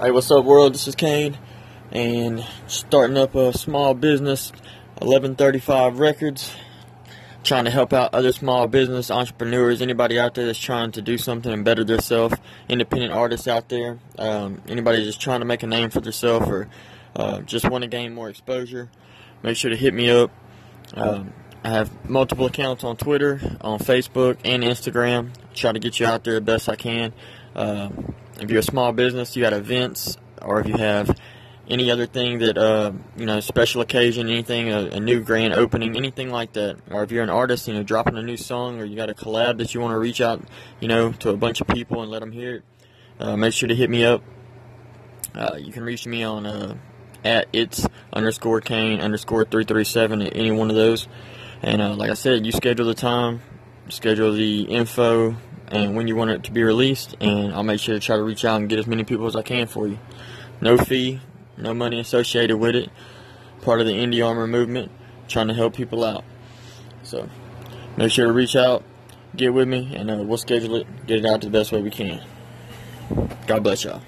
Hey, what's up, world? This is Kane, and starting up a small business, 1135 Records. Trying to help out other small business entrepreneurs, anybody out there that's trying to do something and better themselves, independent artists out there, um, anybody just trying to make a name for themselves or uh, just want to gain more exposure. Make sure to hit me up. Um, I have multiple accounts on Twitter, on Facebook, and Instagram. Try to get you out there the best I can. Uh, if you're a small business, you got events, or if you have any other thing that uh, you know, special occasion, anything, a, a, new grand opening, anything like that, or if you're an artist, you know, dropping a new song, or you got a collab that you want to reach out, you know, to a bunch of people and let them hear it, uh, make sure to hit me up. Uh, you can reach me on uh, at it's underscore Kane underscore three three seven at any one of those. And uh, like I said, you schedule the time, schedule the info, and when you want it to be released, and I'll make sure to try to reach out and get as many people as I can for you. No fee, no money associated with it. Part of the Indie Armor movement, trying to help people out. So make sure to reach out, get with me, and uh, we'll schedule it, get it out the best way we can. God bless y'all.